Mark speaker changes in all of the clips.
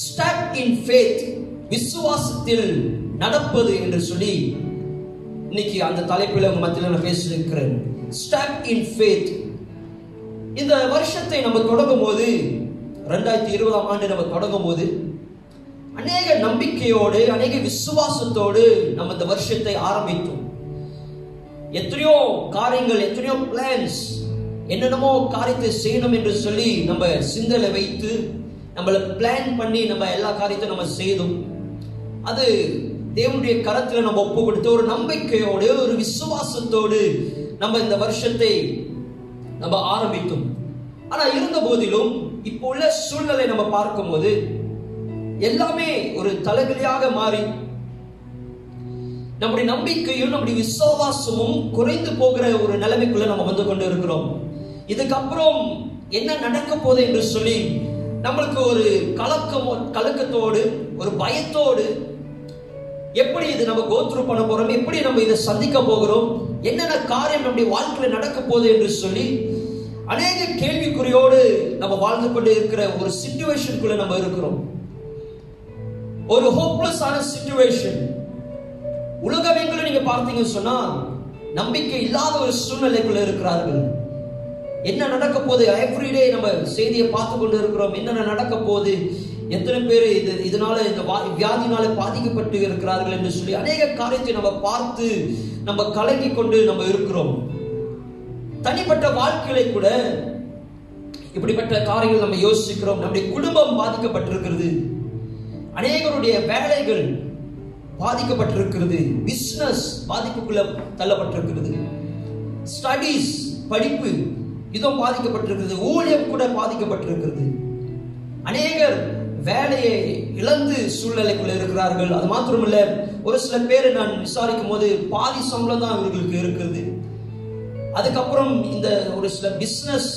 Speaker 1: Step in faith விசுவாசத்தில் நடப்பது என்று சொல்லி இன்னைக்கு அந்த தலைப்பில் உங்க மத்தியில் நான் பேசியிருக்கிறேன். இன் ஃபேத் இந்த வருஷத்தை நம்ம தொடங்கும் போது ரெண்டாயிரத்தி இருபதாம் ஆண்டு நம்ம தொடங்கும் போது அநேக நம்பிக்கையோடு அநேக விசுவாசத்தோடு நம்ம இந்த வருஷத்தை ஆரம்பித்தோம். எத்தனையோ காரியங்கள் எத்தனையோ பிளான்ஸ் என்னென்னமோ காரியத்தை செய்யணும் என்று சொல்லி நம்ம சிந்தனை வைத்து நம்மளை பிளான் பண்ணி நம்ம எல்லா காரியத்தையும் நம்ம செய்தோம். அது தேவனுடைய கரத்தில் நம்ம ஒப்பு கொடுத்து ஒரு நம்பிக்கையோடு ஒரு விசுவாசத்தோடு நம்ம இந்த வருஷத்தை நம்ம ஆரம்பித்தோம். ஆனா இருந்த போதிலும் இப்போ உள்ள சூழ்நிலை நம்ம பார்க்கும்போது எல்லாமே ஒரு தலைவலியாக மாறி நம்முடைய நம்பிக்கையும் நம்முடைய விசுவாசமும் குறைந்து போகிற ஒரு நிலைமைக்குள்ள நம்ம வந்து கொண்டு இருக்கிறோம் இதுக்கப்புறம் என்ன நடக்க போகுது என்று சொல்லி நம்மளுக்கு ஒரு கலக்கமோ கலக்கத்தோடு ஒரு பயத்தோடு எப்படி இது நம்ம கோத்ரூ பண்ண போறோம்? எப்படி நம்ம இதை சந்திக்க போகிறோம்? என்னென்ன காரியம் நம்முடைய வாழ்க்கையில் நடக்க போகுது என்று சொல்லி அநேக கேள்விக்குறியோடு நம்ம வாழ்ந்து கொண்டு இருக்கிற ஒரு சிச்சுவேஷனுக்குள்ள நம்ம இருக்கிறோம். ஒரு ஹோப்லெஸ்ஸான சிச்சுவேஷன் உலகமெங்கிலும் நீங்க பார்த்தீங்கன்னு சொன்னா நம்பிக்கை இல்லாத ஒரு சூழ்நிலைக்குள்ள இருக்கிறார்கள். என்ன நடக்க போகுது? எவ்ரிடே நம்ம செய்தியை பார்த்து கொண்டு இருக்கிறோம் என்னென்ன நடக்க போகுது? எத்தனை பேர் இது இதனால இந்த வா- வியாதினால பாதிக்கப்பட்டு இருக்கிறார்கள் என்று சொல்லி அநேக காரியத்தை நம்ம பார்த்து நம்ம கலங்கி கொண்டு நம்ம இருக்கிறோம். தனிப்பட்ட வாழ்க்கையில கூட இப்படிப்பட்ட காரியங்கள் நம்ம யோசிக்கிறோம். நம்முடைய குடும்பம் பாதிக்கப்பட்டிருக்கிறது. அநேகருடைய வேலைகள் பாதிக்கப்பட்டிருக்கிறது. பிசினஸ் பாதிப்புக்குள்ள தள்ளப்பட்டிருக்கிறது. ஸ்டடீஸ் படிப்பு இதுவும் பாதிக்கப்பட்டிருக்கிறது ஊழியம் கூட பாதிக்கப்பட்டிருக்கிறது. அநேகர் வேலையை இழந்து சூழ்நிலைக்குள்ள இருக்கிறார்கள். அது மாத்திரமல்ல ஒரு சில பேரை நான் விசாரிக்கும் போது பாதி சம்பளம் தான் இவர்களுக்கு இருக்கிறது. அதுக்கப்புறம் இந்த ஒரு சில பிசினஸ்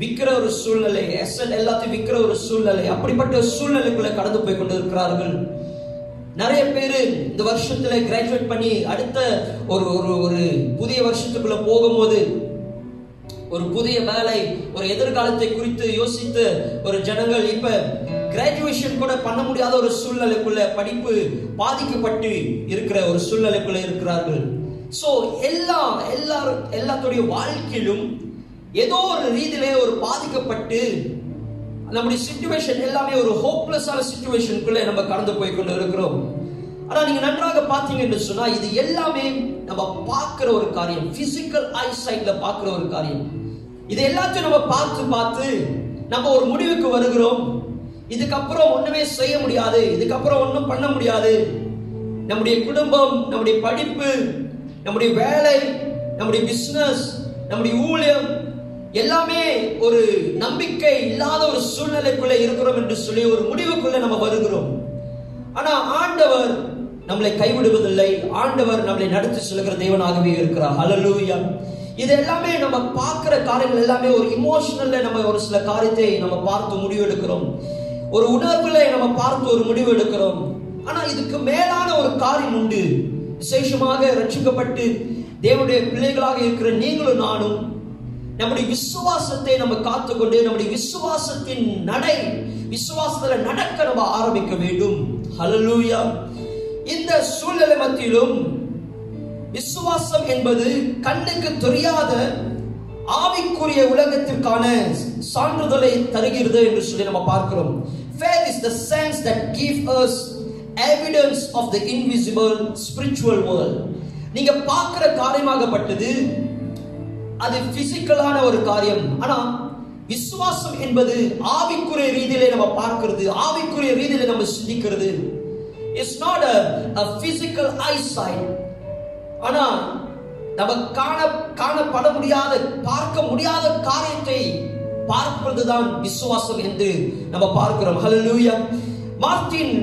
Speaker 1: விற்கிற ஒரு சூழ்நிலை எஸ்எல் எல்லாத்தையும் விற்கிற ஒரு சூழ்நிலை அப்படிப்பட்ட சூழ்நிலைக்குள்ள கடந்து போய் கொண்டு இருக்கிறார்கள் நிறைய பேர் இந்த வருஷத்துல கிராஜுவேட் பண்ணி அடுத்த ஒரு ஒரு ஒரு புதிய வருஷத்துக்குள்ள போகும்போது ஒரு புதிய வேலை ஒரு எதிர்காலத்தை குறித்து யோசித்து ஒரு ஜனங்கள் இப்ப கிராஜுவேஷன் கூட பண்ண முடியாத ஒரு சூழ்நிலைக்குள்ள படிப்பு பாதிக்கப்பட்டு இருக்கிற ஒரு சூழ்நிலைக்குள்ள இருக்கிறார்கள். சோ எல்லா எல்லாரும் எல்லாத்துடைய வாழ்க்கையிலும் ஏதோ ஒரு ரீதியிலே ஒரு பாதிக்கப்பட்டு நம்முடைய சுச்சுவேஷன் எல்லாமே ஒரு ஹோப்லெஸ்ஸான சுச்சுவேஷனுக்குள்ளே நம்ம கடந்து போய் கொண்டு இருக்கிறோம். ஆனா நீங்க நன்றாக பார்த்தீங்கன்னு சொன்னால் சொன்னா இது எல்லாமே நம்ம பார்க்கிற ஒரு காரியம். பிசிக்கல் ஐசைட்ல பார்க்கிற ஒரு காரியம். இது எல்லாத்தையும் நம்ம பார்த்து பார்த்து நம்ம ஒரு முடிவுக்கு வருகிறோம். இதுக்கப்புறம் ஒண்ணுமே செய்ய முடியாது. இதுக்கப்புறம் ஒன்றும் பண்ண முடியாது. நம்முடைய குடும்பம் நம்முடைய படிப்பு நம்முடைய வேலை நம்முடைய பிசினஸ் நம்முடைய ஊழியம் எல்லாமே ஒரு நம்பிக்கை இல்லாத ஒரு சூழ்நிலைக்குள்ள இருக்கிறோம் என்று சொல்லி ஒரு முடிவுக்குள்ள நம்ம வருகிறோம். ஆனா ஆண்டவர் நம்மளை கைவிடுவதில்லை. ஆண்டவர் நம்மளை நடத்தி செல்கிற தேவனாகவே இருக்கிறார். அலலூயா இது எல்லாமே நம்ம பார்க்குற காரியங்கள் எல்லாமே ஒரு இமோஷனல்ல நம்ம ஒரு சில காரியத்தை நம்ம பார்த்து முடிவு எடுக்கிறோம் ஒரு உணர்வுல நம்ம பார்த்து ஒரு முடிவு எடுக்கிறோம் ஆனா இதுக்கு மேலான ஒரு காரியம் உண்டு. விசேஷமாக ரட்சிக்கப்பட்டு தேவனுடைய பிள்ளைகளாக இருக்கிற நீங்களும் நானும் நம்முடைய விசுவாசத்தை நம்ம காத்துக்கொண்டு நம்முடைய விசுவாசத்தின் நடை விசுவாசத்துல நடக்க நம்ம ஆரம்பிக்க வேண்டும். ஹalleluya இந்த சூழ்நிலை மத்தியிலும் விசுவாசம் என்பது கண்ணுக்கு தெரியாத ஆவிக்குரிய உலகத்திற்கான சான்றிதழை தருகிறது என்று சொல்லி நம்ம பார்க்கிறோம். Faith is the sense that give us evidence of the invisible spiritual world. நீங்க பார்க்கிற காரியமாகப்பட்டது அது பிசிக்கலான ஒரு காரியம். ஆனா விசுவாசம் என்பது ஆவிக்குரிய ரீதியிலே நம்ம பார்க்கிறது ஆவிக்குரிய ரீதியிலே நம்ம சிந்திக்கிறது. It's not a physical eyesight. ஆனா நம்ம காண காணப்பட முடியாத பார்க்க முடியாத காரியத்தை பார்ப்பதுதான் விசுவாசம் என்று நம்ம பார்க்கிறோம். ஹalleluya மார்ட்டின்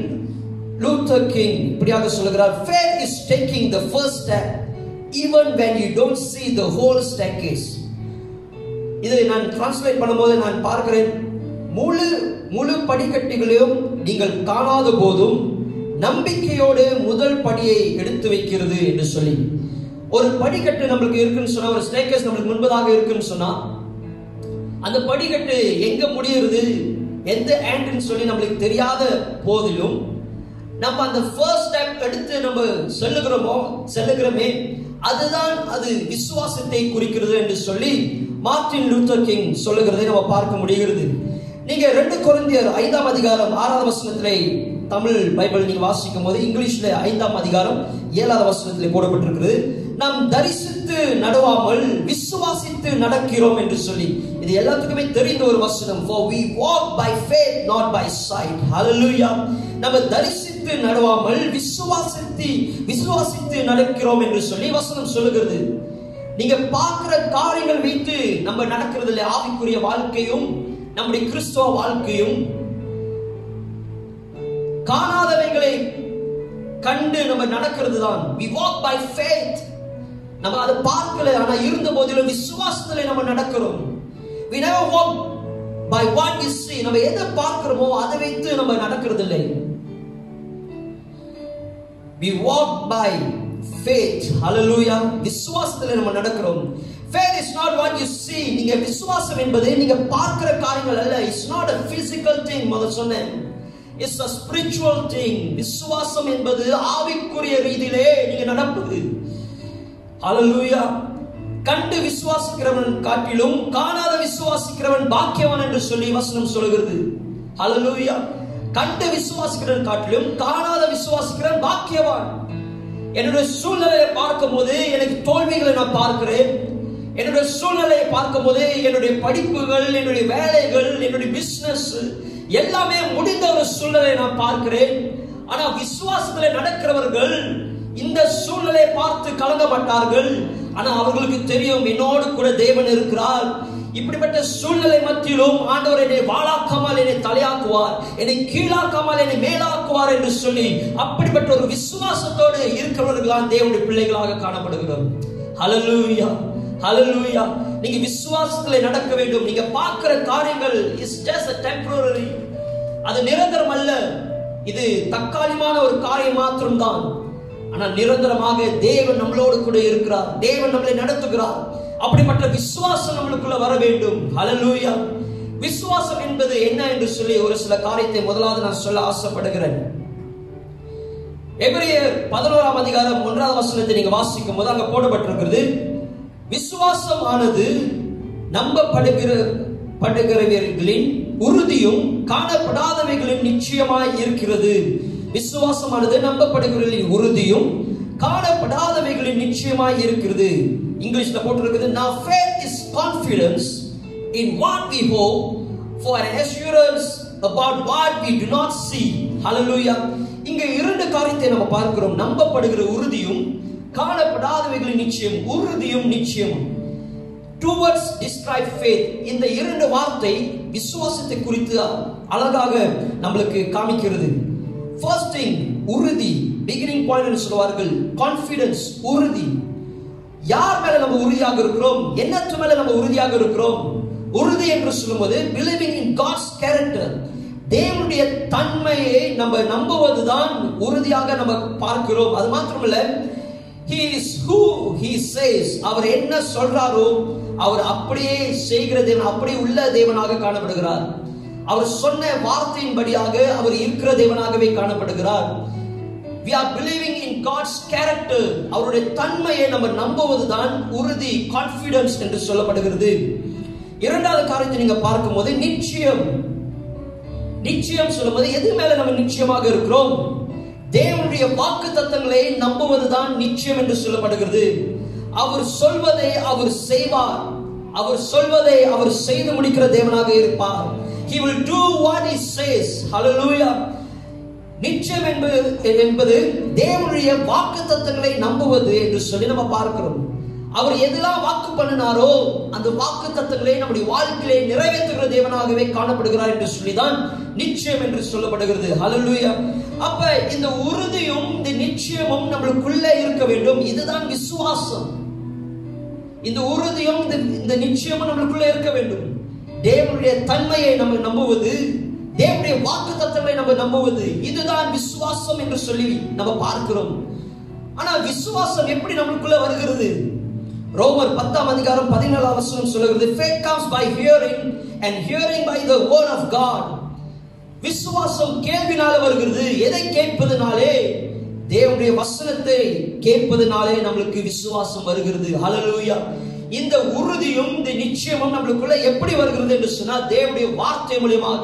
Speaker 1: லூத்தர் கிங் இப்படியாக சொல்லுகிறார் faith is taking the first step even when you don't see the whole staircase. இதை நான் டிரான்ஸ்லேட் பண்ணும்போது நான் பார்க்கிறேன். முழு முழு படிக்கட்டுகளையும் நீங்கள் காணாத போதும் நம்பிக்கையோடு முதல் படியை எடுத்து வைக்கிறது என்று சொல்லி. ஒரு படிக்கட்டு நம்மளுக்கு இருக்குன்னு சொன்னா ஒரு ஸ்டேக்கஸ் நம்மளுக்கு முன்பதாக இருக்குன்னு சொன்னா அந்த படிக்கட்டு எங்க முடியுறது எந்த ஆண்டுன்னு சொல்லி நம்மளுக்கு தெரியாத போதிலும் நம்ம அந்த ஃபர்ஸ்ட் ஸ்டெப் எடுத்து நம்ம செல்லுகிறோமோ செல்லுகிறோமே அதுதான் அது விசுவாசத்தை குறிக்கிறது என்று சொல்லி மார்ட்டின் லூத்தர் கிங் சொல்லுகிறதை நம்ம பார்க்க முடிகிறது. நீங்க ரெண்டு குழந்தையர் ஐந்தாம் அதிகாரம் ஆறாவது வசனத்திலே தமிழ் பைபிள் நீங்க வாசிக்கும் போது இங்கிலீஷ்ல ஐந்தாம் அதிகாரம் ஏழாவது வசனத்தில் போடப்பட்டிருக்கிறது. நாம் தரிசித்து நடவாமல் விசுவாசித்து நடக்கிறோம் என்று சொல்லி. இது எல்லாத்துக்குமே தெரிந்த ஒரு வசனம். For we walk by faith not by sight. Hallelujah. நம்ம தரிசித்து நடவாமல் விசுவாசித்து விசுவாசித்து நடக்கிறோம் என்று சொல்லி வசனம் சொல்லுகிறது. நீங்க பார்க்கிற காரியங்கள் வைத்து நம்ம நடக்கிறதுல ஆவிக்குரிய வாழ்க்கையும் நம்முடைய கிறிஸ்துவ வாழ்க்கையும் காணாதவைகளை கண்டு நம்ம நடக்கிறது தான் வி வாக் பை ஃபேத் நம்ம அதை பார்க்கல ஆனா இருந்த போதிலும் விசுவாசத்துல நம்ம நடக்கிறோம். We never walk by what is see நம்ம எதை பார்க்கிறோமோ அதை வைத்து நம்ம நடக்கிறது இல்லை வி வாக் பை ஃபேத் ஹalleluya விசுவாசத்துல நம்ம நடக்கிறோம். Faith is not what you see நீங்க விசுவாசம் என்பது நீங்க பார்க்கிற காரியங்கள் அல்ல. It's not a physical thing முதல்ல சொன்னேன். இட்ஸ் அ ஸ்பிரிச்சுவல் திங் விசுவாசம் என்பது ஆவிக்குரிய ரீதியிலே நீங்க நடப்பது. ஹalleluya கண்டு விசுவாசிக்கிறவன் காட்டிலும் காணாத விசுவாசிக்கிறவன் பாக்கியவான் என்று சொல்லி வசனம் சொல்கிறது ஹalleluya கண்டு விசுவாசிக்கிறவன் காட்டிலும் காணாத விசுவாசிக்கிறவன் பாக்கியவான். என்னுடைய சூழ்நிலையை பார்க்கும்போது எனக்கு தோல்விகளை நான் பார்க்கிறேன். என்னுடைய சூழ்நிலையை பார்க்கும்போது என்னுடைய படிப்புகள் என்னுடைய வேலைகள் என்னுடைய பிசினஸ் எல்லாமே முடிந்த ஒரு சூழ்நிலையை நான் பார்க்கிறேன். ஆனா விசுவாசத்துல நடக்கிறவர்கள் இந்த சூழ்நிலையை பார்த்து கலங்கப்பட்டார்கள். ஆனா அவர்களுக்கு தெரியும் என்னோடு கூட தேவன் இருக்கிறார். இப்படிப்பட்ட சூழ்நிலை மத்தியிலும் ஆண்டவர் என்னை வாழாக்காமல் என்னை தலையாக்குவார் என்னை கீழாக்காமல் என்னை மேலாக்குவார் என்று சொல்லி அப்படிப்பட்ட ஒரு விசுவாசத்தோடு இருக்கிறவர்கள் தான் தேவனுடைய பிள்ளைகளாக காணப்படுகிறோம். ஹலலூயா ஹலலூயா நீங்க விசுவாசத்துல நடக்க வேண்டும். நீங்க பார்க்கிற காரியங்கள் இஸ் ஜஸ்ட் அ temporary. அது நிரந்தரம் அல்ல. இது தற்காலிகமான ஒரு காரியம் மாத்திரம்தான். ஆனால் நிரந்தரமாக தேவன் நம்மளோடு கூட இருக்கிறார். தேவன் நம்மளை நடத்துகிறார். அப்படிப்பட்ட விசுவாசம் நம்மளுக்குள்ள வர வேண்டும். ஹலலூயா விசுவாசம் என்பது என்ன என்று சொல்லி ஒரு சில காரியத்தை முதலாவது நான் சொல்ல ஆசைப்படுகிறேன். எபிரேயர் பதினோராம் அதிகாரம் ஒன்றாவது வசனத்தை நீங்க வாசிக்கும் போது அங்க போடப்பட்டிருக்கிறது. விசுவாசம் ஆனது நம்பப்படுகிற படுகிறவர்களின் உறுதியும் காணப்படாதவைகளின் நிச்சயமாய் இருக்கிறது. விசுவாசமானது நம்பப்படுகிறவர்களின் உறுதியும் காணப்படாதவைகளின் நிச்சயமாய் இருக்கிறது. இங்கிலீஷ்ல போட்டிருக்குது now faith is confidence in what we hope for an assurance about what we do not see. Hallelujah. இங்க இரண்டு காரியத்தை நம்ம பார்க்கிறோம். நம்பப்படுகிற உறுதியும் காணப்படாதவைகளின் நிச்சயம் உறுதியும் நிச்சயம் two words describe இந்த இரண்டு வார்த்தை விசுவாசத்தை குறித்து அழகாக நம்மளுக்கு காமிக்கிறது. ஃபர்ஸ்ட் திங் உறுதி. பிகினிங் பாயிண்ட் சொல்வார்கள் confidence உறுதி. யார் மேல நம்ம உறுதியாக இருக்கிறோம்? என்னத்து மேல நம்ம உறுதியாக இருக்கிறோம்? உறுதி என்று சொல்லும்போது believing இன் காட்ஸ் கேரக்டர் தேவனுடைய தன்மையை நம்ம நம்புவதுதான் உறுதியாக நம்ம பார்க்கிறோம். அது மாத்திரமல்ல he is who he says. அவர் என்ன சொல்றாரோ அவர் அப்படியே செய்கிற தேவன் அப்படியே உள்ள தேவனாக காணப்படுகிறார். அவர் சொன்ன வார்த்தையின்படியாக அவர் இருக்கிற தேவனாகவே காணப்படுகிறார். We are believing in God's character. அவருடைய தன்மையை நம்ம நம்புவதுதான் உறுதி கான்ஃபிடன்ஸ் என்று சொல்லப்படுகிறது. இரண்டாவது காரியத்தை நீங்க பார்க்கும்போது நிச்சயம். நிச்சயம் சொல்லும்போது எது மேல நம்ம நிச்சயமாக இருக்கிறோம்? தேவனுடைய வாக்கு தத்தங்களை நம்புவதுதான் நிச்சயம் என்று சொல்லப்படுகிறது. அவர் சொல்வதை அவர் செய்வார். அவர் சொல்வதை அவர் செய்து முடிக்கிற தேவனாக இருப்பார். He will do what he says. Hallelujah. நிச்சயம் என்பது என்பது தேவனுடைய வாக்கு தத்தங்களை நம்புவது என்று சொல்லி நம்ம பார்க்கிறோம். அவர் எதெல்லாம் வாக்கு பண்ணினாரோ அந்த வாக்கு தத்துவங்களை நம்முடைய வாழ்க்கையிலே நிறைவேற்றுகிற தேவனாகவே காணப்படுகிறார் என்று சொல்லிதான் நிச்சயம் என்று சொல்லப்படுகிறது. ஹலலுயா அப்ப இந்த உறுதியும் இந்த நிச்சயமும் நம்மளுக்குள்ளே இருக்க வேண்டும். இதுதான் விசுவாசம். இந்த உறுதியும் இந்த இந்த நிச்சயமும் நம்மளுக்குள்ளே இருக்க வேண்டும். தேவனுடைய தன்மையை நம்ம நம்புவது தேவனுடைய வாக்கு தத்துவங்களை நம்ம நம்புவது இதுதான் விசுவாசம் என்று சொல்லி நம்ம பார்க்கிறோம். ஆனா விசுவாசம் எப்படி நம்மளுக்குள்ள வருகிறது? ரோமர் பத்தாம் அதிகாரம் பதினேழாம் வசனம் சொல்லுகிறது faith comes by hearing and hearing by the word of God விசுவாசம் கேள்வினால வருகிறது. எதை கேட்பதுனாலே? தேவனுடைய வசனத்தை கேட்பதுனாலே நம்மளுக்கு விசுவாசம் வருகிறது. ஹலலூயா இந்த உறுதியும் இந்த நிச்சயமும் நம்மளுக்குள்ள எப்படி வருகிறது என்று சொன்னால் தேவனுடைய வார்த்தை மூலியமாக.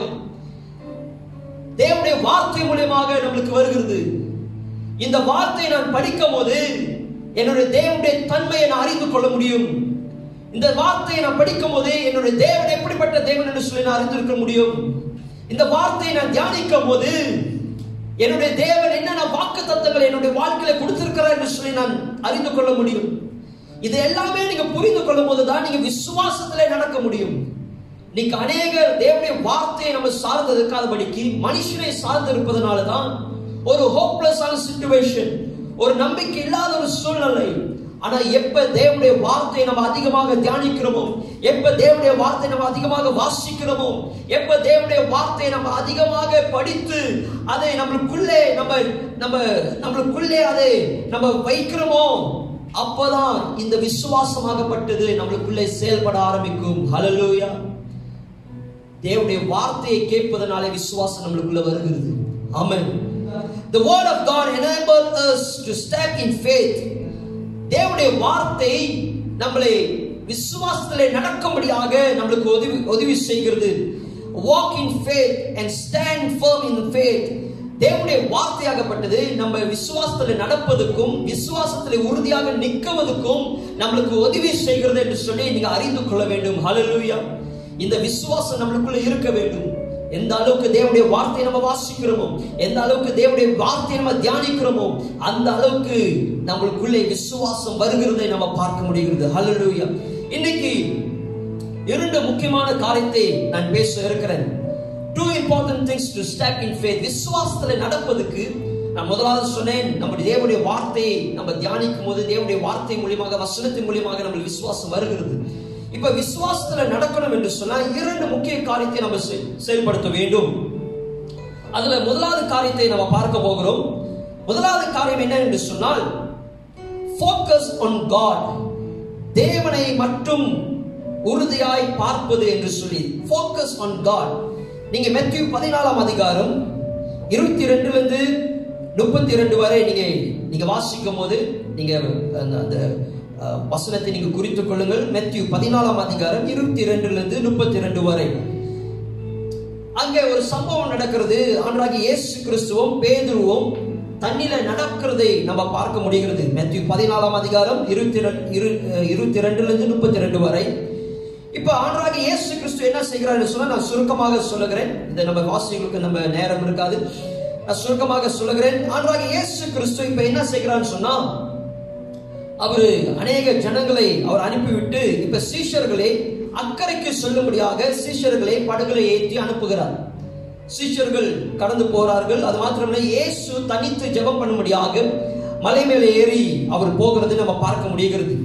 Speaker 1: தேவனுடைய வார்த்தை மூலியமாக நம்மளுக்கு வருகிறது. இந்த வார்த்தையை நான் படிக்கும் போது என்னுடைய தேவனுடைய தன்மையை நான் அறிந்து கொள்ள முடியும். இந்த வார்த்தையை நான் படிக்கும் போது என்னுடைய தேவன் எப்படிப்பட்ட தேவன் என்று சொல்லி நான் அறிந்திருக்க முடியும். இந்த வார்த்தையை நான் தியானிக்கும் போது என்னுடைய தேவன் என்னென்ன வாக்கு தத்தங்களை என்னுடைய வாழ்க்கையில கொடுத்திருக்கிறார் என்று சொல்லி நான் அறிந்து கொள்ள முடியும். இது எல்லாமே நீங்க புரிந்து கொள்ளும் போதுதான் நீங்க விசுவாசத்திலே நடக்க முடியும். நீங்க அநேக தேவனுடைய வார்த்தையை நம்ம சார்ந்து இருக்காதபடிக்கு மனுஷனை சார்ந்து இருப்பதனால தான் ஒரு ஹோப்லெஸ்ஸான சிச்சுவேஷன் ஒரு நம்பிக்கை இல்லாத ஒரு சூழ்நிலை. ஆனா எப்ப தேவனுடைய வார்த்தையை நம்ம அதிகமாக தியானிக்கிறோமோ எப்ப தேவனுடைய வார்த்தை நம்ம அதிகமாக வாசிக்கிறோமோ எப்ப தேவனுடைய வார்த்தையை நம்ம அதிகமாக படித்து அதை நம்மளுக்குள்ளே நம்ம நம்ம நம்மளுக்குள்ளே அதை நம்ம வைக்கிறோமோ அப்பதான் இந்த விசுவாசமாகப்பட்டது நம்மளுக்குள்ளே செயல்பட ஆரம்பிக்கும். ஹலலூயா தேவனுடைய வார்த்தையை கேட்பதனாலே விசுவாசம் நம்மளுக்குள்ள வருகிறது. Amen the word of god enables us to step in faith. தேவனுடைய வார்த்தை நம்மளை விசுவாசத்திலே நடக்கும்படியாக நம்மளுக்கு உதவி உதவி செய்கிறது. Walk in faith and stand firm in faith. தேவனுடைய வார்த்தையாகப்பட்டது நம்ம விசுவாசத்தில் நடப்பதற்கும் விசுவாசத்தில் உறுதியாக நிற்குவதற்கும் நம்மளுக்கு உதவி செய்கிறது என்று சொல்லி நீங்க அறிந்து கொள்ள வேண்டும். ஹலலூயா இந்த விசுவாசம் நம்மளுக்குள்ள இருக்க வேண்டும். எந்த அளவுக்கு தேவனுடைய வார்த்தையை நம்ம வாசிக்கிறோமோ எந்த அளவுக்கு தேவனுடைய வார்த்தையை நம்ம தியானிக்கிறோமோ அந்த அளவுக்கு நம்மளுக்குள்ளே விசுவாசம் வருகிறதை நம்ம பார்க்க முடிகிறது. ஹலலூயா இன்னைக்கு இரண்டு முக்கியமான காரியத்தை நான் பேச இருக்கிறேன். Two important things to stock in faith விசுவாசத்துல நடப்பதுக்கு நான் முதலாவது சொன்னேன் நம்முடைய தேவனுடைய வார்த்தையை நம்ம தியானிக்கும் போது தேவனுடைய வார்த்தை மூலியமாக வசனத்தின் மூலியமாக நம்மளுக்கு விசுவாசம் வருகிறது. இப்ப விசுவாசத்துல நடக்கணும் என்று சொன்னா இரண்டு முக்கிய காரியத்தை நம்ம செ- செயல்படுத்த வேண்டும். அதுல முதலாவது காரியத்தை நம்ம பார்க்க போகிறோம். முதலாவது காரியம் என்ன என்று சொன்னால் ஃபோக்கஸ் ஆன் காட் தேவனை மட்டும் உறுதியாய் பார்ப்பது என்று சொல்லி ஃபோக்கஸ் ஆன் காட் நீங்க மெத்தியூ பதினாலாம் அதிகாரம் இருபத்தி ரெண்டுல இருந்து முப்பத்தி ரெண்டு வரை நீங்க நீங்க வாசிக்கும் போது நீங்க அந்த அந்த வசனத்தை நீங்க குறித்துக் கொள்ளுங்கள். மெத்தியூ பதினாலாம் அதிகாரம் இருபத்தி ரெண்டுல இருந்து முப்பத்தி ரெண்டு வரை. அங்கே ஒரு சம்பவம் நடக்கிறது. ஆண்டராகி இயேசு கிறிஸ்துவும் பேதுருவும் தண்ணில நடக்கிறதை நம்ம பார்க்க முடிகிறது. மெத்தியூ பதினாலாம் அதிகாரம் இருபத்தி இரு இருபத்தி ரெண்டுல இருந்து முப்பத்தி ரெண்டு வரை. இப்ப ஆண்டராகி இயேசு கிறிஸ்து என்ன செய்கிறார்னு சொன்னா நான் சுருக்கமாக சொல்லுகிறேன். இந்த நம்ம வாசிகளுக்கு நம்ம நேரம் இருக்காது. நான் சுருக்கமாக சொல்லுகிறேன். ஆண்டராகி இயேசு கிறிஸ்து இப்ப என்ன செய்கிறான்னு சொன்னா அவர் அநேக ஜனங்களை அவர் அனுப்பிவிட்டு இப்ப சீஷர்களை அக்கறைக்கு சொல்லும்படியாக சீஷர்களை படகுல ஏற்றி அனுப்புகிறார். சீஷர்கள் கடந்து போறார்கள். அது மாத்திரமல்ல இயேசு தனித்து ஜெபம் பண்ணும்படியாக மலை மேலே ஏறி அவர் போகிறது நம்ம பார்க்க முடிகிறது.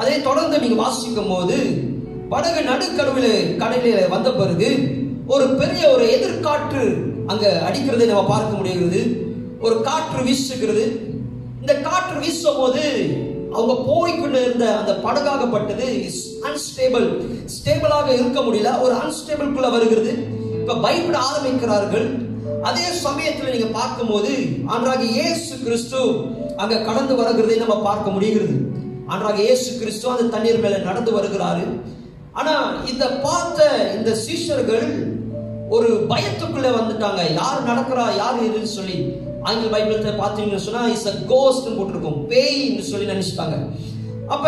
Speaker 1: அதை தொடர்ந்து நீங்க வாசிக்கும் போது படகு நடுக்கடவுல கடலில வந்த பிறகு ஒரு பெரிய ஒரு எதிர்காற்று அங்க அடிக்கிறதை நம்ம பார்க்க முடிகிறது. ஒரு காற்று வீசுகிறது. இந்த காற்று வீசும் போது அவங்க போய்கொண்டு இருந்த அந்த படகாகப்பட்டது அன்ஸ்டேபிள் ஸ்டேபிளாக இருக்க முடியல. ஒரு அன்ஸ்டேபிள்குள்ள வருகிறது. இப்ப பயப்பட ஆரம்பிக்கிறார்கள். அதே சமயத்துல நீங்க பார்க்கும்போது அன்றாக இயேசு கிறிஸ்து அங்க கடந்து வருகிறதை நம்ம பார்க்க முடிகிறது. அன்றாக இயேசு கிறிஸ்து அந்த தண்ணீர் மேல நடந்து வருகிறாரு. ஆனா இந்த பார்த்த இந்த சீஷர்கள் ஒரு பயத்துக்குள்ள வந்துட்டாங்க. யார் நடக்கிறா யார் இதுன்னு சொல்லி ஆங்கில பைபிளத்தை பார்த்தீங்கன்னு சொன்னா இஸ் அ கோஸ்ட்னு போட்டிருக்கும். பேய்ன்னு சொல்லி நினைச்சிட்டாங்க அப்ப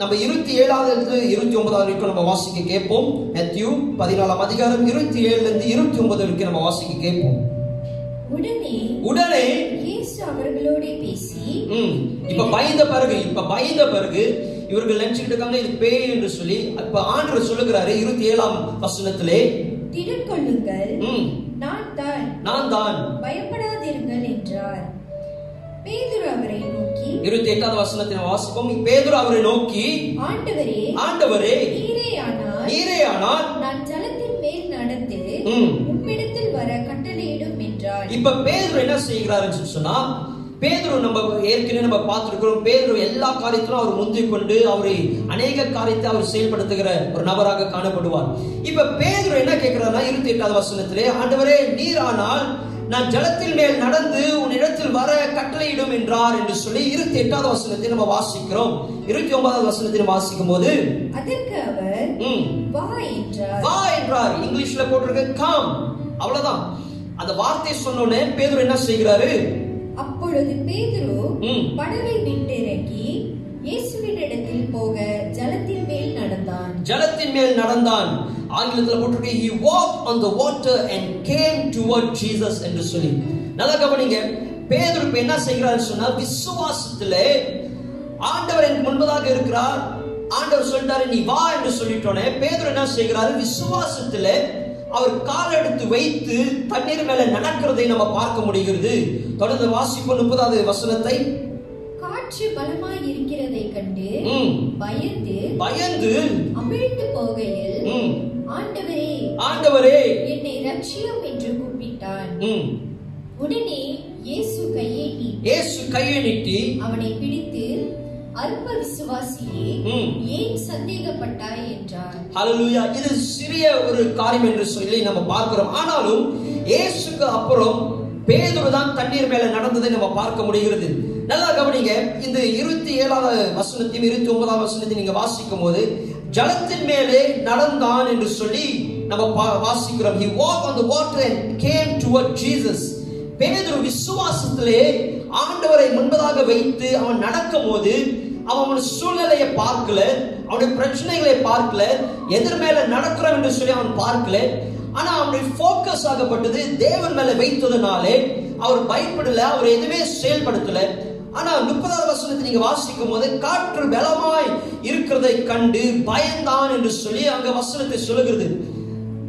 Speaker 1: நம்ம இருபத்தி ஏழாவது இருந்து இருபத்தி ஒன்பதாவது வரைக்கும் நம்ம வாசிக்க கேட்போம். மேத்யூ பதினாலாம் அதிகாரம் இருபத்தி ஏழுல இருந்து இருபத்தி ஒன்பது வரைக்கும் நம்ம வாசிக்க கேட்போம்.
Speaker 2: உடனே
Speaker 1: உடனே
Speaker 2: அவர்களோடே பேசி
Speaker 1: இப்ப பயந்த பிறகு இப்ப பயந்த பிறகு இவர்கள் நினைச்சுக்கிட்டு இருக்காங்க இது பேய் என்று சொல்லி இப்ப ஆண்டவர் சொல்லுகிறாரு இருபத்தி ஏழாம் வசனத்திலே
Speaker 2: திடன் கொள்ளுங்கள்
Speaker 1: ம்,
Speaker 2: நான் தான்.
Speaker 1: நான் தான்.
Speaker 2: பயப்படாதிருங்கள் என்றார். பேதுரு அவரை நோக்கி
Speaker 1: இருபத்தி எட்டாவது வசனத்தை நம்ம வாசிப்போம் பேதுரு அவரை நோக்கி
Speaker 2: ஆண்டவரே
Speaker 1: ஆண்டவரே
Speaker 2: நீரே ஆனால்
Speaker 1: நீரே ஆனால்
Speaker 2: நான் ஜலத்தின் மேல் நடந்து. உம்மிடத்தில் வர கட்டளையிடும் என்றார்.
Speaker 1: இப்ப பேதுரு என்ன செய்கிறாருன்னு சொன்னா பேதுரு நம்ம ஏற்கனவே நம்ம பார்த்திருக்கிறோம். பேதுரு எல்லா காரியத்திலும் அவர் முந்திக் கொண்டு அவரை அநேக காரியத்தை அவர் செயல்படுத்துகிற ஒரு நபராக காணப்படுவார். இப்ப பேதுரு என்ன கேட்கிறாருன்னா இருபத்தி எட்டாவது வசனத்திலே ஆண்டவரே நீரானால் நான் ஜலத்தின் மேல் நடந்து உன் இடத்தில் வர கட்டளையிடும் என்றார் என்று சொல்லி இருபத்தி எட்டாவது வசனத்தை நம்ம வாசிக்கிறோம். இருபத்தி ஒன்பதாவது வசனத்தை வாசிக்கும் போது
Speaker 2: அதற்கு அவர் வா என்றார்.
Speaker 1: வா என்றார். இங்கிலீஷ்ல போட்டிருக்க காம் அவ்வளவுதான். அந்த வார்த்தை சொன்னோடனே பேதுரு என்ன செய்கிறாரு?
Speaker 2: அப்பொழுது பேதுரு. படவை விட்டிறங்கி இயேசுவினிடத்தில் போக ஜலத்தின் மேல் நடந்தான்.
Speaker 1: ஜலத்தின் மேல் நடந்தான். ஆங்கிலத்தில் போட்டிருக்கு he walked on the water and came toward Jesus என்று சொல்லி. நல்லா கவனிங்க. பேதுரு இப்ப என்ன செய்கிறார் சொன்னா விசுவாசத்திலே ஆண்டவர் எனக்கு முன்பதாக இருக்கிறார். ஆண்டவர் சொல்லிட்டாரு நீ வா என்று சொல்லிட்டோனே பேதுரு என்ன செய்கிறாரு? விசுவாசத்திலே அவர் கால் எடுத்து வைத்து தண்ணீர் மேல நடக்கிறதை நம்ம பார்க்க முடிகிறது. தொடர்ந்து வாசிப்போம் முப்பதாவது வசனத்தை.
Speaker 2: காற்று பலமாய் இருக்கிறதை கண்டு பயந்து
Speaker 1: பயந்து
Speaker 2: அமிழ்ந்து போகையில் ஆண்டவரே
Speaker 1: ஆண்டவரே.
Speaker 2: என்னை ரட்சியம் என்று கூப்பிட்டான்.
Speaker 1: ம்,
Speaker 2: உடனே இயேசு கையை நீட்டி
Speaker 1: இயேசு கையை நீட்டி
Speaker 2: அவனை பிடித்து அற்ப விசுவாசியே. ஏன் சந்தேகப்பட்டாய் என்றார்.
Speaker 1: ஹalleluya. இது சிறிய ஒரு காரியம் என்று சொல்லி நம்ம பார்க்கிறோம். ஆனாலும் இயேசுக்கு அப்புறம் பேதுரு தான் தண்ணீர் மேல நடந்ததை நம்ம பார்க்க முடிகிறது. நல்லா கவனிங்க. இந்த இருபத்தி ஏழாவது வசனத்தையும் இருபத்தி ஒன்பதாவது வசனத்தையும் நீங்க வாசிக்கும் போது ஜலத்தின் மேலே நடந்தான் என்று சொல்லி நம்ம வாசிக்கிறோம். He walked on the water and came toward Jesus. பேதுரு விசுவாசத்திலே ஆண்டவரை முன்பதாக வைத்து அவன் நடக்கும் போது அவன் சூழ்நிலையை பார்க்கல அவனுடைய பிரச்சனைகளை பார்க்கல எதிர் மேல நடக்கிறோம் என்று சொல்லி அவன் பார்க்கல. ஆனா அவனுடைய ஃபோக்கஸ் ஆகப்பட்டது தேவன் மேல வைத்ததுனாலே அவர் பயப்படல அவர் எதுவுமே செயல்படுத்தல. ஆனா முப்பதாவது வசனத்தை நீங்க வாசிக்கும் போது காற்று பலமாய் இருக்கிறதை கண்டு பயந்தான் என்று சொல்லி அங்க வசனத்தை சொல்லுகிறது.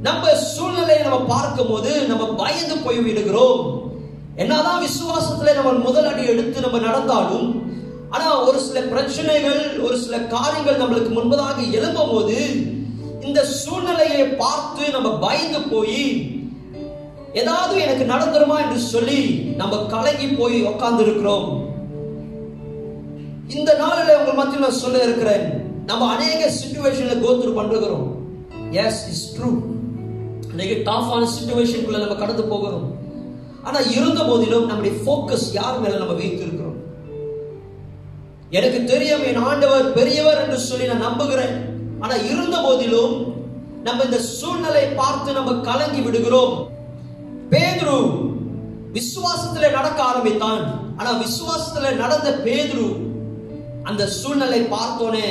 Speaker 1: நம்ம சூழ்நிலையை நம்ம பார்க்கும் போது நம்ம பயந்து போய் விடுகிறோம். என்னதான் விசுவாசத்துல நம்ம முதல் அடி எடுத்து நம்ம நடந்தாலும் ஆனா ஒரு சில பிரச்சனைகள் ஒரு சில காரியங்கள் நம்மளுக்கு முன்பதாக எழும்பும் போது இந்த சூழ்நிலையை பார்த்து நம்ம பயந்து போய் ஏதாவது எனக்கு நடந்துருமா என்று சொல்லி நம்ம கலங்கி போய் உட்கார்ந்து இருக்கிறோம் இந்த நாளில் உங்கள் மத்தியில் நான் சொல்ல இருக்கிறேன் நம்ம அநேக சுச்சுவேஷன்ல கோத்ரு பண்றோம் எஸ் இஸ் ட்ரூ இன்னைக்கு டாஃபான சுச்சுவேஷனுக்குள்ள நம்ம கடந்து போகிறோம். ஆனா இருந்த போதிலும் நம்முடைய ஃபோக்கஸ் யார் மேல நம்ம வைத்திருக்கிறோம் எனக்கு தெரியும் என் ஆண்டவர் பெரியவர் என்று சொல்லி நான் நம்புகிறேன். ஆனா இருந்த போதிலும் நம்ம இந்த சூழ்நிலை பார்த்து நம்ம கலங்கி விடுகிறோம். பேதுரு விசுவாசத்துல நடக்க ஆரம்பித்தான். ஆனா விசுவாசத்துல நடந்த பேதுரு அந்த சூழ்நிலை பார்த்தோனே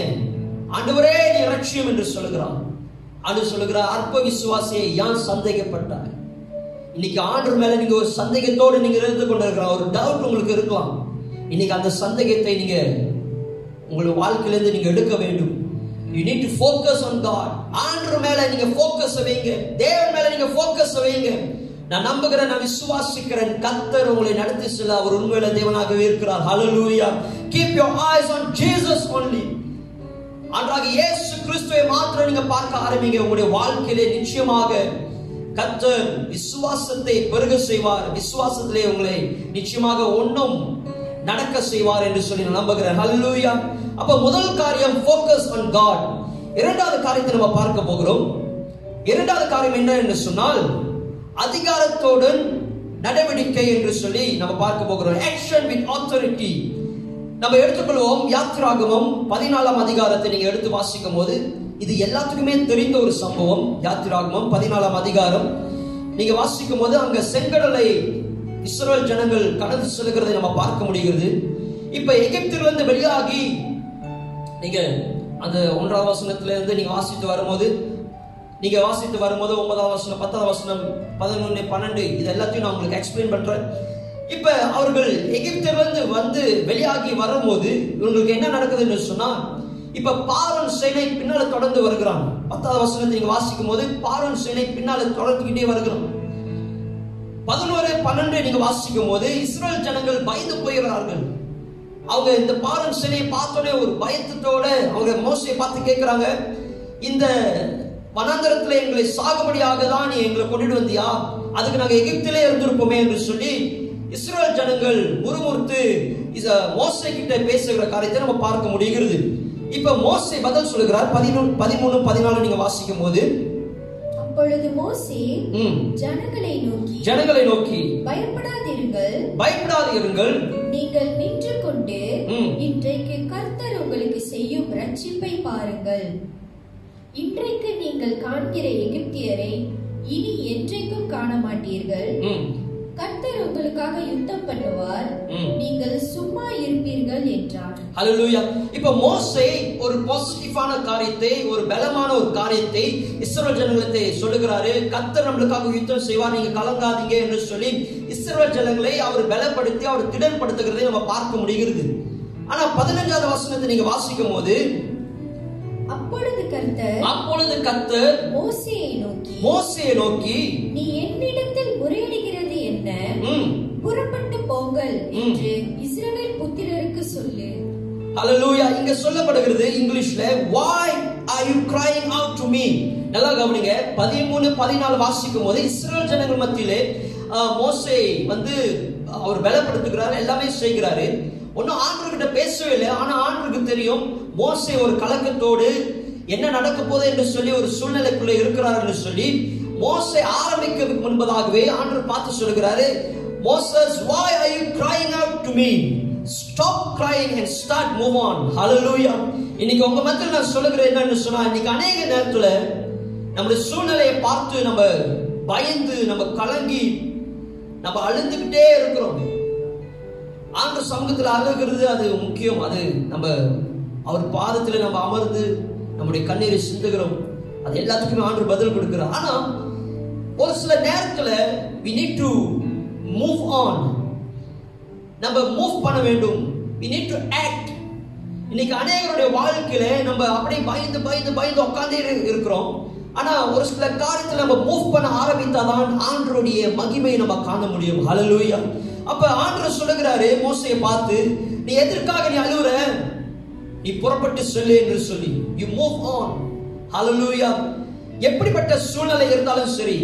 Speaker 1: ஆண்டவரே நீ லட்சியம் என்று சொல்லுகிறான். அது சொல்லுகிறார் அற்ப விசுவாசியை ஏன் சந்தேகப்பட்டார் இன்னைக்கு ஆண்டு மேல நீங்க ஒரு சந்தேகத்தோடு நீங்க இருந்து கொண்டிருக்கலாம் ஒரு டவுட் உங்களுக்கு இருக்கலாம். இன்னைக்கு அந்த சந்தேகத்தை நீங்க உங்களுடைய வாழ்க்கையிலிருந்து நீங்க எடுக்க வேண்டும். You need to focus on God ஆண்டு மேல நீங்க ஃபோக்கஸ் வைங்க. தேவன் மேல நீங்க ஃபோக்கஸ் வைங்க. நான் நம்புகிறேன் நான் விசுவாசிக்கிறேன். கத்தர் உங்களை நடத்தி செல்ல அவர் உண்மையில தேவனாகவே இருக்கிறார். Hallelujah keep your eyes on Jesus only. அன்றாக இயேசு கிறிஸ்துவை மாத்திரம் நீங்க பார்க்க ஆரம்பிங்க. உங்களுடைய வாழ்க்கையிலே நிச்சயமாக கர்த்தர் விசுவாசத்தை பெருக செய்வார். விசுவாசத்திலே உங்களை நிச்சயமாக ஒன்றும் நடக்க செய்வார் என்று சொல்லி நான் நம்புகிறேன். ஹalleluya அப்ப முதல் காரியம் ஃபோக்கஸ் ஆன் காட் இரண்டாவது காரியத்தை நம்ம பார்க்க போகிறோம். இரண்டாவது காரியம் என்ன என்று சொன்னால் அதிகாரத்துடன் நடவடிக்கை என்று சொல்லி நம்ம பார்க்க போகிறோம். ஆக்ஷன் வித் ஆத்தாரிட்டி நம்ம எடுத்துக்கொள்வோம் யாத்ராகமம் பதினாலாம் அதிகாரத்தை நீங்க எடுத்து வாசிக்கும் போது இது எல்லாத்துக்குமே தெரிந்த ஒரு சம்பவம். யாத்திராகமம் பதினாலாம் அதிகாரம். நீங்க வாசிக்கும் போது அங்க செங்கடலை இஸ்ரேல் ஜனங்கள் கடந்து செல்கிறதை நம்ம பார்க்க முடிகிறது. இப்ப எகிப்திலிருந்து வெளியாகி நீங்க அந்த ஒன்றாவது வசனத்துல இருந்து நீங்க வாசித்து வரும்போது நீங்க வாசித்து வரும்போது ஒன்பதாம் வசனம் பத்தாவது வசனம் பதினொன்னு பன்னெண்டு இது எல்லாத்தையும் நான் உங்களுக்கு எக்ஸ்பிளைன் பண்றேன். இப்ப அவர்கள் எகிப்திலிருந்து வந்து வெளியாகி வரும்போது இவங்களுக்கு என்ன நடக்குதுன்னு சொன்னா இப்ப பாரன் சேனை பின்னால தொடர்ந்து வருகிறான். பத்தாவது வசனத்தை நீங்க வாசிக்கும் போது பாரன் சேனை பின்னால தொடர்ந்துகிட்டே வருகிறோம் பதினோரு பன்னெண்டு நீங்க வாசிக்கும் போது இஸ்ரேல் ஜனங்கள் பயந்து போயிடுறார்கள் அவங்க இந்த பாரன் சேனையை பார்த்தோடனே ஒரு பயத்தோட அவங்க மோசையை பார்த்து கேட்கிறாங்க இந்த வனாந்தரத்துல எங்களை சாகுபடியாக தான் நீ எங்களை கொண்டுட்டு வந்தியா? அதுக்கு நாங்க எகிப்திலே இருந்திருப்போமே என்று சொல்லி இஸ்ரேல் ஜனங்கள் முறுமுறுத்து இத மோசை கிட்ட பேசுகிற காரியத்தை நம்ம பார்க்க முடிகிறது. இப்ப மோசே பதில் சொல்லுகிறார். பதினொன்று பதிமூணு பதினாலு நீங்க வாசிக்கும் போது
Speaker 2: அப்பொழுது மோசே ஜனங்களை நோக்கி
Speaker 1: ஜனங்களை நோக்கி
Speaker 2: பயப்படாதிருங்கள்.
Speaker 1: பயப்படாதீர்கள்
Speaker 2: நீங்கள் நின்று கொண்டு. இன்றைக்கு கர்த்தர் உங்களுக்கு செய்யும் ரட்சிப்பை பாருங்கள். இன்றைக்கு நீங்கள் காண்கிற எகிப்தியரை இனி என்றைக்கும் காண மாட்டீர்கள் கர்த்தர் உங்களுக்காக யுத்தம் பண்ணுவார். நீங்கள் சும்மா இருப்பீர்கள் என்றார்.
Speaker 1: ஹalleluya இப்ப மோசே ஒரு பாசிட்டிவான காரியத்தை ஒரு பலமான ஒரு காரியத்தை இஸ்ரவேல் ஜனங்களுக்கு சொல்லுகிறாரு. கர்த்தர் நம்மளுக்காக யுத்தம் செய்வார் நீங்க கலங்காதீங்க என்று சொல்லி இஸ்ரவேல் ஜனங்களை அவர் பலப்படுத்தி அவர் திடன்படுத்துகிறதை நம்ம பார்க்க முடிகிறது. ஆனா பதினஞ்சாவது வசனத்தை நீங்க வாசிக்கும் போது
Speaker 2: அப்பொழுது கர்த்தர்
Speaker 1: அப்பொழுது கர்த்தர்
Speaker 2: மோசேயை நோக்கி
Speaker 1: மோசேயை நோக்கி
Speaker 2: நீ என்னிடத்தில் முறையிடுகிறது என்ன
Speaker 1: ம்,
Speaker 2: புறப்பட்டு போங்கள். என்று இஸ்ரவேல் புத்திரருக்கு சொல்லு.
Speaker 1: ஹalleluya. இங்க சொல்லப்படுகிறது இங்கிலீஷ்ல why are you crying out to me? நல்லா கவனிங்க. 13 14 வாசிக்கும் போது இஸ்ரேல் ஜனங்கள் மத்தியிலே மோசே வந்து அவர் பலப்படுத்துகிறார் எல்லாமே செய்கிறாரு. ஒன்னும் ஆண்டவர்கிட்ட பேசவே இல்லை. ஆனா ஆண்டவருக்கு தெரியும் மோசே ஒரு கலக்கத்தோடு என்ன நடக்க போகுது என்று சொல்லி ஒரு சூழ்நிலைக்குள்ள இருக்கிறார் என்று சொல்லி மோசே ஆரம்பிக்கிறதுக்கு முன்பதாகவே ஆண்டவர் பார்த்து சொல்கிறாரு Moses why are you crying out to me? Stop crying and start move on. Hallelujah. இன்னைக்கு உங்க மத்தியில் நான் சொல்லுகிறேன் என்னன்னு சொன்னா இன்னைக்கு அநேக நேரத்துல நம்மளுடைய சூழ்நிலையை பார்த்து நம்ம பயந்து நம்ம கலங்கி நம்ம அழுந்துகிட்டே இருக்கிறோம். ஆண்டு சமூகத்தில் அழுகிறது அது முக்கியம். அது நம்ம அவர் பாதத்தில் நம்ம அமர்ந்து நம்முடைய கண்ணீரை சிந்துகிறோம். அது எல்லாத்துக்குமே ஆண்டு பதில் கொடுக்கிறோம் ஆனா ஒரு சில நேரத்துல we need to move on நம்ம மூவ் பண்ண வேண்டும். We need to act. இன்னைக்கு அநேகருடைய வாழ்க்கையில நம்ம அப்படியே பயந்து பயந்து பயந்து உட்கார்ந்தே இருக்கிறோம். ஆனா ஒரு சில காரியத்துல நம்ம மூவ் பண்ண ஆரம்பித்தாதான் ஆண்டருடைய மகிமையை நம்ம காண முடியும். அலலூயா அப்ப ஆண்டர் சொல்லுகிறாரு மோசையை பார்த்து நீ எதற்காக நீ அழுகுற நீ புறப்பட்டு சொல்லு என்று சொல்லி. யூ மூவ் ஆன் ஹலலூயா எப்படிப்பட்ட சூழ்நிலை இருந்தாலும் சரி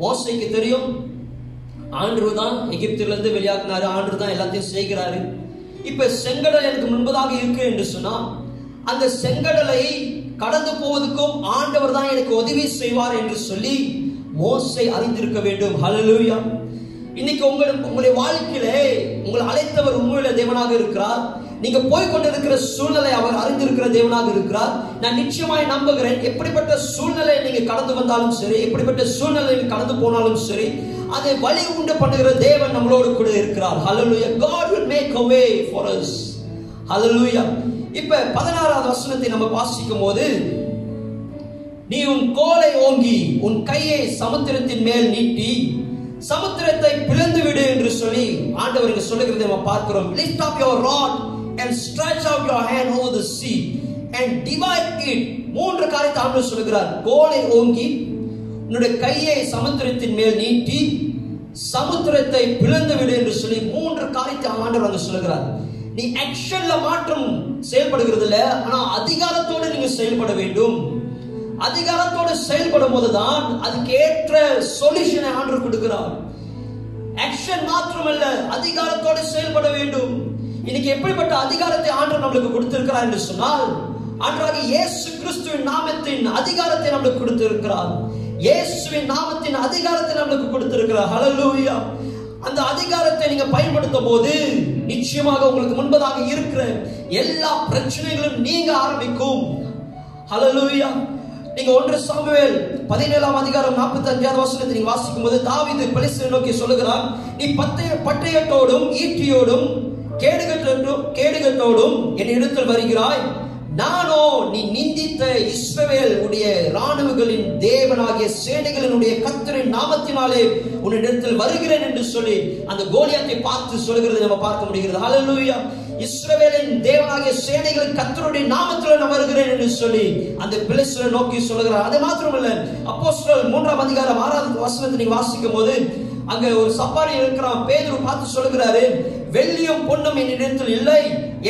Speaker 1: மோசைக்கு தெரியும் ஆண்டு தான் எகிப்திலிருந்து இருந்து வெளியாக்குனாரு தான் எல்லாத்தையும் செய்கிறாரு. இப்ப செங்கடல் எனக்கு முன்பதாக இருக்கு என்று சொன்னா அந்த செங்கடலை கடந்து போவதற்கும் ஆண்டவர் தான் எனக்கு உதவி செய்வார் என்று சொல்லி மோசை அறிந்திருக்க வேண்டும். ஹலலூயா இன்னைக்கு உங்களுக்கு உங்களுடைய வாழ்க்கையிலே உங்களை அழைத்தவர் உண்மையில தேவனாக இருக்கிறார். நீங்க போய் கொண்டிருக்கிற சூழ்நிலை அவர் அறிந்திருக்கிற தேவனாக இருக்கிறார். நான் நிச்சயமாய் நம்புகிறேன் எப்படிப்பட்ட சூழ்நிலை நீங்க கடந்து வந்தாலும் சரி எப்படிப்பட்ட சூழ்நிலை கடந்து போனாலும் சரி அதை வழி உண்டு பண்ணுகிற தேவன் நம்மளோடு கூட இருக்கிறார். ஹalleluya God will make a way for us. ஹalleluya இப்ப 16வது வசனத்தை நம்ம வாசிக்கும் போது நீ உன் கோலை ஓங்கி உன் கையை சமுத்திரத்தின் மேல் நீட்டி சமுத்திரத்தை பிளந்து விடு என்று சொல்லி ஆண்டவர் இங்க சொல்லுகிறதை நம்ம பார்க்கிறோம். Lift up your rod and stretch out your hand over the sea and divide it. மூன்று காரியத்தை ஆண்டவர் சொல்லுகிறார். கோலை ஓங்கி உன்னுடைய கையை சமுத்திரத்தின் மேல் நீட்டி சமுத்திரத்தை பிளந்து விடு என்று சொல்லி மூன்று காரியத்தை ஆண்டவர் வந்து சொல்லுகிறார். நீ ஆக்ஷன்ல மாற்றம் செயல்படுகிறது இல்ல ஆனா அதிகாரத்தோடு நீங்க செயல்பட வேண்டும். அதிகாரத்தோடு செயல்படும் போதுதான் அதுக்கு ஏற்ற சொல்யூஷனை ஆண்டவர் கொடுக்கிறார். ஆக்ஷன் மாத்திரமல்ல அதிகாரத்தோடு செயல்பட வேண்டும். இன்னைக்கு எப்படிப்பட்ட அதிகாரத்தை ஆண்டவர் நம்மளுக்கு கொடுத்திருக்கிறார் என்று சொன்னால் ஆண்டவராக இயேசு கிறிஸ்துவின் நாமத்தின் அதிகாரத்தை நம்மளுக்கு கொடுத்திருக்கிறார். இயேசுவின் நாமத்தின் அதிகாரத்தை நம்மளுக்கு கொடுத்திருக்கிறார். ஹலலூயா அந்த அதிகாரத்தை நீங்க பயன்படுத்தும் போது நிச்சயமாக உங்களுக்கு முன்பதாக இருக்கிற எல்லா பிரச்சனைகளும் நீங்க ஆரம்பிக்கும். ஹலலூயா நீங்க ஒன்று சாமுவேல் பதினேழாம் அதிகாரம் நாற்பத்தி அஞ்சாவது வசனத்தை நீங்க வாசிக்கும் போது தாவிது பெலிஸ்தரை நோக்கி சொல்லுகிறான் நீ பட்டய பட்டயத்தோடும் ஈட்டியோடும் கேடுகட்டோடும் கேடுகட்டோடும் என் இடத்தில் வருகிறாய். நானோ நீ நிந்தித்த இஸ்ரவேல் உடைய ராணுவங்களின் தேவனாகிய சேனைகளினுடைய கத்தரின் நாமத்தினாலே உன்னிடத்தில் வருகிறேன் என்று சொல்லி அந்த கோலியாத்தை பார்த்து சொல்கிறது நம்ம பார்க்க முடிகிறது. ஹalleluya இஸ்ரவேலின் தேவனாகிய சேனைகள் கத்தருடைய நாமத்தில் நான் வருகிறேன் என்று சொல்லி அந்த பிலிஸ்தரை நோக்கி சொல்லுகிறார். அது மாத்திரமல்ல அப்போஸ்தலர் மூன்றாம் அதிகாரம் ஆறாவது வசனத்தை நீங்க வாசிக்கும் போது அங்க ஒரு சப்பாரி இருக்கிறான் பேதுரு பார்த்து சொல்லுகிறாரு வெள்ளியும் பொண்ணும் என் இடத்தில் இல்லை.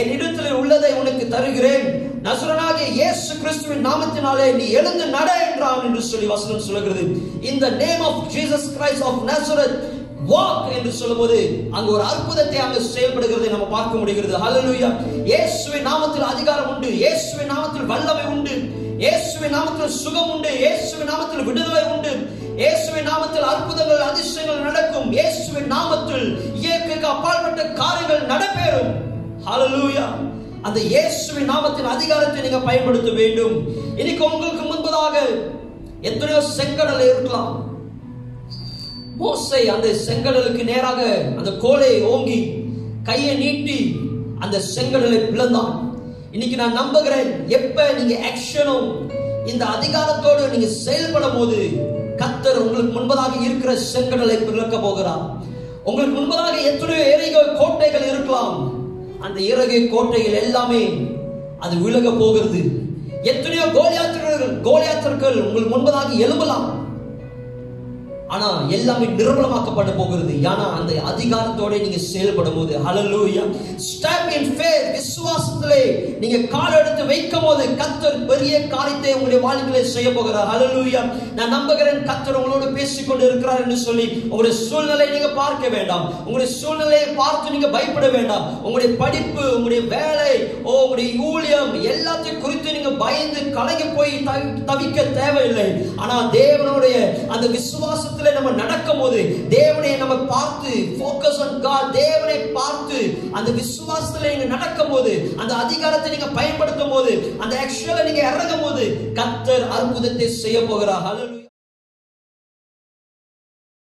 Speaker 1: என் இடத்தில் உள்ளதை உனக்கு தருகிறேன். நசுரனாகிய இயேசு கிறிஸ்துவின் நாமத்தினாலே நீ எழுந்து நட என்றான் என்று சொல்லி வசனம் சொல்லுகிறது. இந்த name of Jesus Christ of Nazareth walk என்று சொல்லும்போது அங்க ஒரு அற்புதத்தை அங்கு செயல்படுகிறது நம்ம பார்க்க முடிகிறது. ஹalleluya இயேசுவின் நாமத்தில் அதிகாரம் உண்டு. இயேசுவின் நாமத்தில் வல்லமை உண்டு. இயேசுவின் நாமத்தில் சுகம் உண்டு. இயேசுவின் நாமத்தில் விடுதலை உண்டு. இயேசுவின் நாமத்தில் அற்புதங்கள் அதிசயங்கள் நடக்கும். இயேசுவின் நாமத்தில் இயற்கைக்கு அப்பாற்பட்ட காரியங்கள் நடைபெறும் ஹalleluya அந்த இயேசுவின் நாமத்தின் அதிகாரத்தை நீங்க பயன்படுத்த வேண்டும். இன்னைக்கு உங்களுக்கு முன்பதாக எத்தனையோ செங்கடல் இருக்கலாம். மோசை அந்த செங்கடலுக்கு நேராக அந்த கோலை ஓங்கி கையை நீட்டி அந்த செங்கடலை பிளந்தான். இன்னைக்கு நான் நம்புகிறேன் எப்ப நீங்க ஆக்ஷனும் இந்த அதிகாரத்தோடு நீங்க செயல்படும் போது கத்தர் உங்களுக்கு முன்பதாக இருக்கிற செங்கடலை பிளக்க போகிறார். உங்களுக்கு முன்பதாக எத்தனையோ எரிக கோட்டைகள் இருக்கலாம். அந்த இறகு கோட்டைகள் எல்லாமே அது விலக போகிறது. எத்தனையோ கோலியாத்திரர்கள் கோலியாத்திரர்கள் உங்களுக்கு முன்பதாக எழும்பலாம். ஆனா எல்லாமே நிர்மலமாக்கப்பட போகிறது. ஏன்னா அந்த அதிகாரத்தோட நீங்க செயல்படும் போது ஹalleluya ஸ்டெப் இன் ஃபேத் விசுவாசத்திலே நீங்க கால் எடுத்து வைக்கும் போது கத்தர் பெரிய காரியத்தை உங்களுடைய வாழ்க்கையில செய்ய போகிறார் ஹalleluya நான் நம்புகிறேன் கத்தர் உங்களோடு பேசிக் கொண்டு இருக்கிறார் என்று சொல்லி உங்களுடைய சூழ்நிலை நீங்க பார்க்க வேண்டாம். உங்களுடைய சூழ்நிலையை பார்த்து நீங்க பயப்பட வேண்டாம். உங்களுடைய படிப்பு உங்களுடைய வேலை ஓ உங்களுடைய ஊழியம் எல்லாத்தையும் குறித்து நீங்க பயந்து கலங்கி போய் தவி- தவிக்க தேவையில்லை. ஆனா தேவனுடைய அந்த விசுவாசத்தை விசுவாசத்துல நம்ம நடக்கும் போது தேவனை நம்ம பார்த்து ஃபோக்கஸ் ஆன் காட் தேவனை பார்த்து அந்த விசுவாசத்துல நீங்க நடக்கும் போது அந்த அதிகாரத்தை நீங்க பயன்படுத்தும் போது அந்த ஆக்சுவலா நீங்க இறங்கும் போது கத்தர் அற்புதத்தை செய்ய போகிறார் Hallelujah.